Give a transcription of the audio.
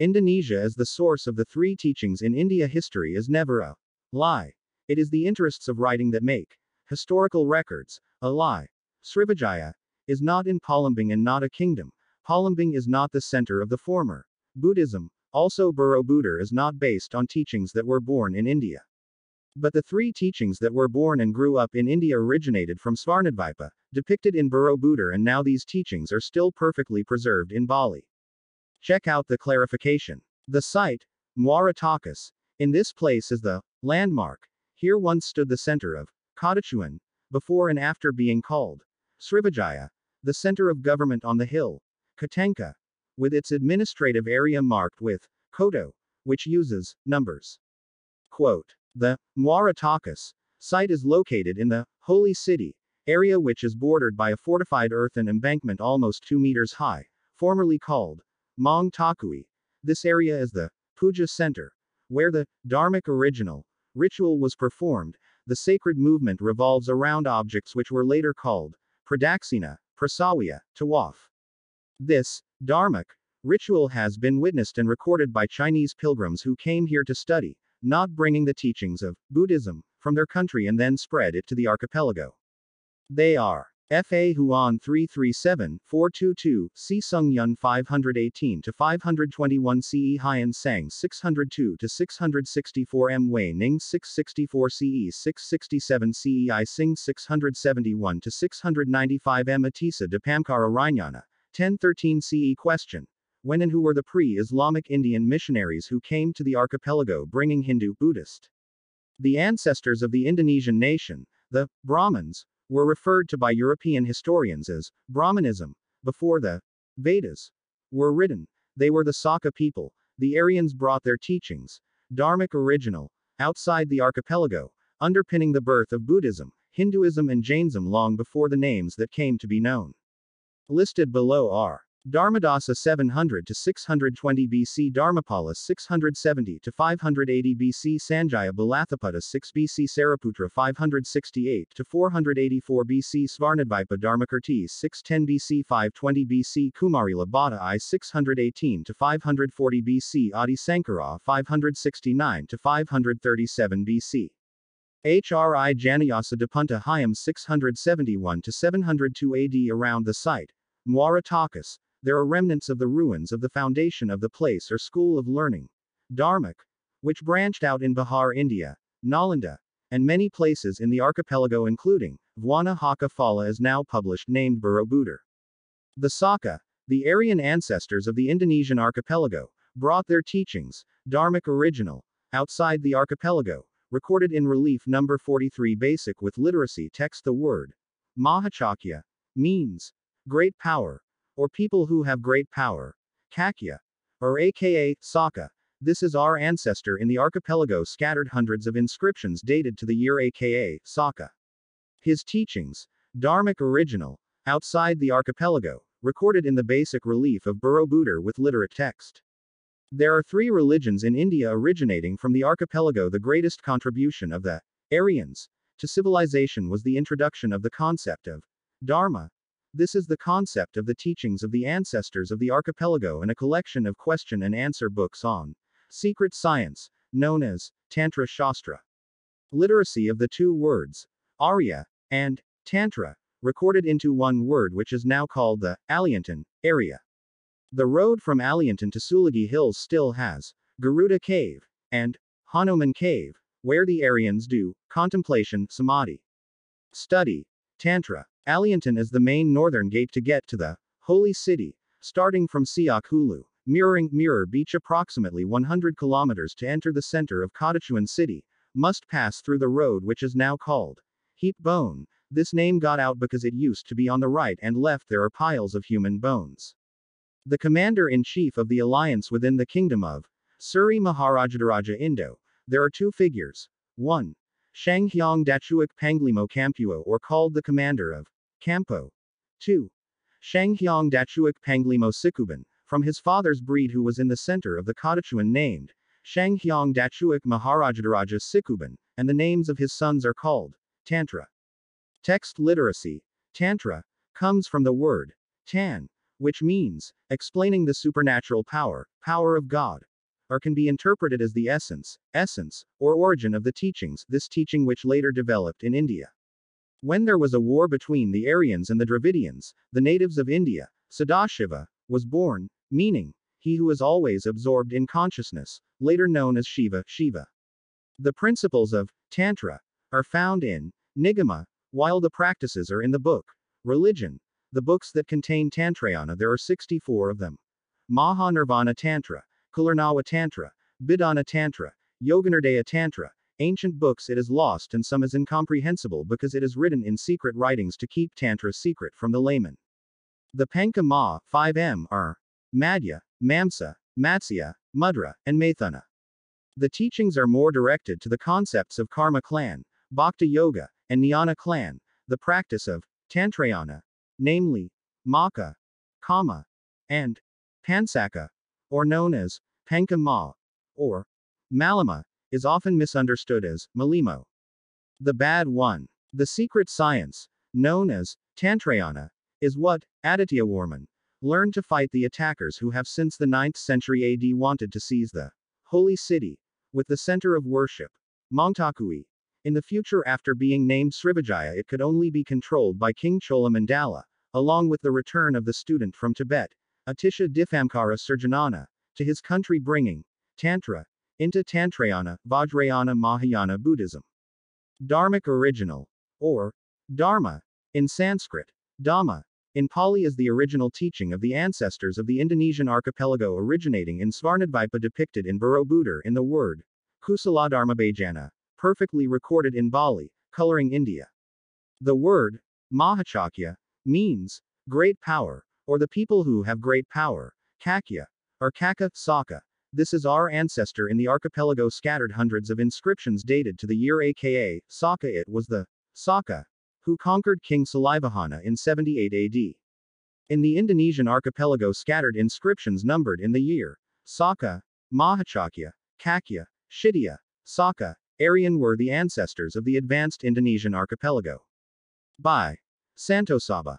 Indonesia as the source of the three teachings in India history is never a lie. It is the interests of writing that make historical records a lie. Srivijaya is not in Palembang and not a kingdom. Palembang is not the center of the former. Buddhism, also Borobudur is not based on teachings that were born in India. But the three teachings that were born and grew up in India originated from Svarnadvipa, depicted in Borobudur and now these teachings are still perfectly preserved in Bali. Check out the clarification. The site, Muara Takus in this place is the landmark. Here once stood the center of Kadachuan, before and after being called Srivijaya, the center of government on the hill, Katanka, with its administrative area marked with Koto, which uses numbers. Quote, the Muara Takus site is located in the Holy City area which is bordered by a fortified earthen embankment almost 2 meters high, formerly called Mong Takui. This area is the Puja center, where the Dharmic original ritual was performed. The sacred movement revolves around objects which were later called Pradaksina, Prasawiya, Tawaf. This Dharmic ritual has been witnessed and recorded by Chinese pilgrims who came here to study, not bringing the teachings of Buddhism from their country and then spread it to the archipelago. They are Fa Huan 337, 422, C Sung Yun 518 to 521 CE Haiyan Sang 602 to 664 M Wei Ning 664 CE 667 CE I Sing 671 to 695 M Atisa de Pamkara Rainyana 1013 CE Question. When and who were the pre-Islamic Indian missionaries who came to the archipelago bringing Hindu Buddhist? The ancestors of the Indonesian nation, the Brahmins, were referred to by European historians as Brahmanism. Before the Vedas were written, they were the Saka people. The Aryans brought their teachings, Dharmic original, outside the archipelago, underpinning the birth of Buddhism, Hinduism, and Jainism long before the names that came to be known. Listed below are Dharmadasa 700 to 620 BC Dharmapala 670 to 580 BC Sanjaya Balathapada 6 BC Saraputra 568 to 484 BC Svarnadvipa Dharmakirti 610 BC 520 BC Kumarila Bada I 618 to 540 BC Adi Sankara 569 to 537 BC HRI Janayasa Dapunta Hyang 671 to 702 AD around the site Muara Takus, there are remnants of the ruins of the foundation of the place or school of learning, Dharmic, which branched out in Bihar, India, Nalanda, and many places in the archipelago including, Vwana Haka Fala is now published named Borobudur. The Saka, the Aryan ancestors of the Indonesian archipelago, brought their teachings, Dharmic original, outside the archipelago, recorded in relief number 43 basic with literacy text the word, Mahachakya, means, great power, or people who have great power. Kakya, or aka Saka. This is our ancestor in the archipelago scattered hundreds of inscriptions dated to the year aka Saka. His teachings, Dharmic original, outside the archipelago, recorded in the basic relief of Borobudur with literate text. There are three religions in India originating from the archipelago. The greatest contribution of the Aryans to civilization was the introduction of the concept of Dharma, this is the concept of the teachings of the ancestors of the archipelago and a collection of question and answer books on secret science, known as Tantra Shastra. Literacy of the two words, Arya, and Tantra, recorded into one word which is now called the Aliantan area. The road from Aliantan to Sulagi Hills still has Garuda Cave and Hanuman Cave, where the Aryans do contemplation, samadhi, study, Tantra. Aliantan is the main northern gate to get to the holy city, starting from Siak Hulu, mirroring Mirror Beach approximately 100 kilometers to enter the center of Kadachuan city, must pass through the road which is now called Heap Bone. This name got out because it used to be on the right and left there are piles of human bones. The commander-in-chief of the alliance within the kingdom of Suri Maharajadaraja Indo, there are two figures. 1. Shanghyang Dachuik Panglimo Campuo or called the commander of Campo. 2. Shanghyang Dachuik Panglimo Sikuban, from his father's breed who was in the center of the Kadachuan named Shanghyang Dachuik Maharajadaraja Sikuban, and the names of his sons are called Tantra. Text literacy. Tantra comes from the word tan, which means explaining the supernatural power, power of God, or can be interpreted as the essence, essence, or origin of the teachings, this teaching which later developed in India. When there was a war between the Aryans and the Dravidians, the natives of India, Sadashiva, was born, meaning, he who is always absorbed in consciousness, later known as Shiva, Shiva. The principles of Tantra are found in Nigama, while the practices are in the book Religion, the books that contain Tantrayana, there are 64 of them. Mahanirvana Tantra, Kularnawa Tantra, Bidana Tantra, Yoganardaya Tantra, ancient books it is lost and some is incomprehensible because it is written in secret writings to keep Tantra secret from the layman. The Panka Ma, 5m, are Madhya, Mamsa, Matsya, Mudra, and Maithuna. The teachings are more directed to the concepts of karma clan, bhakti yoga, and jnana clan, the practice of Tantrayana, namely, Maka, Kama, and Pansaka, or known as Panka Ma, or Malama, is often misunderstood as Malimo. The bad one. The secret science, known as Tantrayana, is what Aditya Warman learned to fight the attackers who have since the 9th century AD wanted to seize the holy city, with the center of worship, Mongtakui. In the future after being named Srivijaya it could only be controlled by King Chola Mandala, along with the return of the student from Tibet, Atisha Dipamkara Surjanana, to his country bringing Tantra into Tantrayana, Vajrayana Mahayana Buddhism. Dharmic original, or Dharma, in Sanskrit, Dhamma, in Pali is the original teaching of the ancestors of the Indonesian archipelago originating in Svarnadvipa depicted in Borobudur in the word Kusala Kusaladharmabhajana, perfectly recorded in Bali, coloring India. The word Mahachakya means great power, or the people who have great power, Kakya, or Kaka, Saka. This is our ancestor in the archipelago scattered hundreds of inscriptions dated to the year aka, Saka it was the Saka, who conquered King Salivahana in 78 AD. In the Indonesian archipelago scattered inscriptions numbered in the year, Saka, Mahachakya, Kakya, Shitya, Saka, Aryan were the ancestors of the advanced Indonesian archipelago. By Santosaba.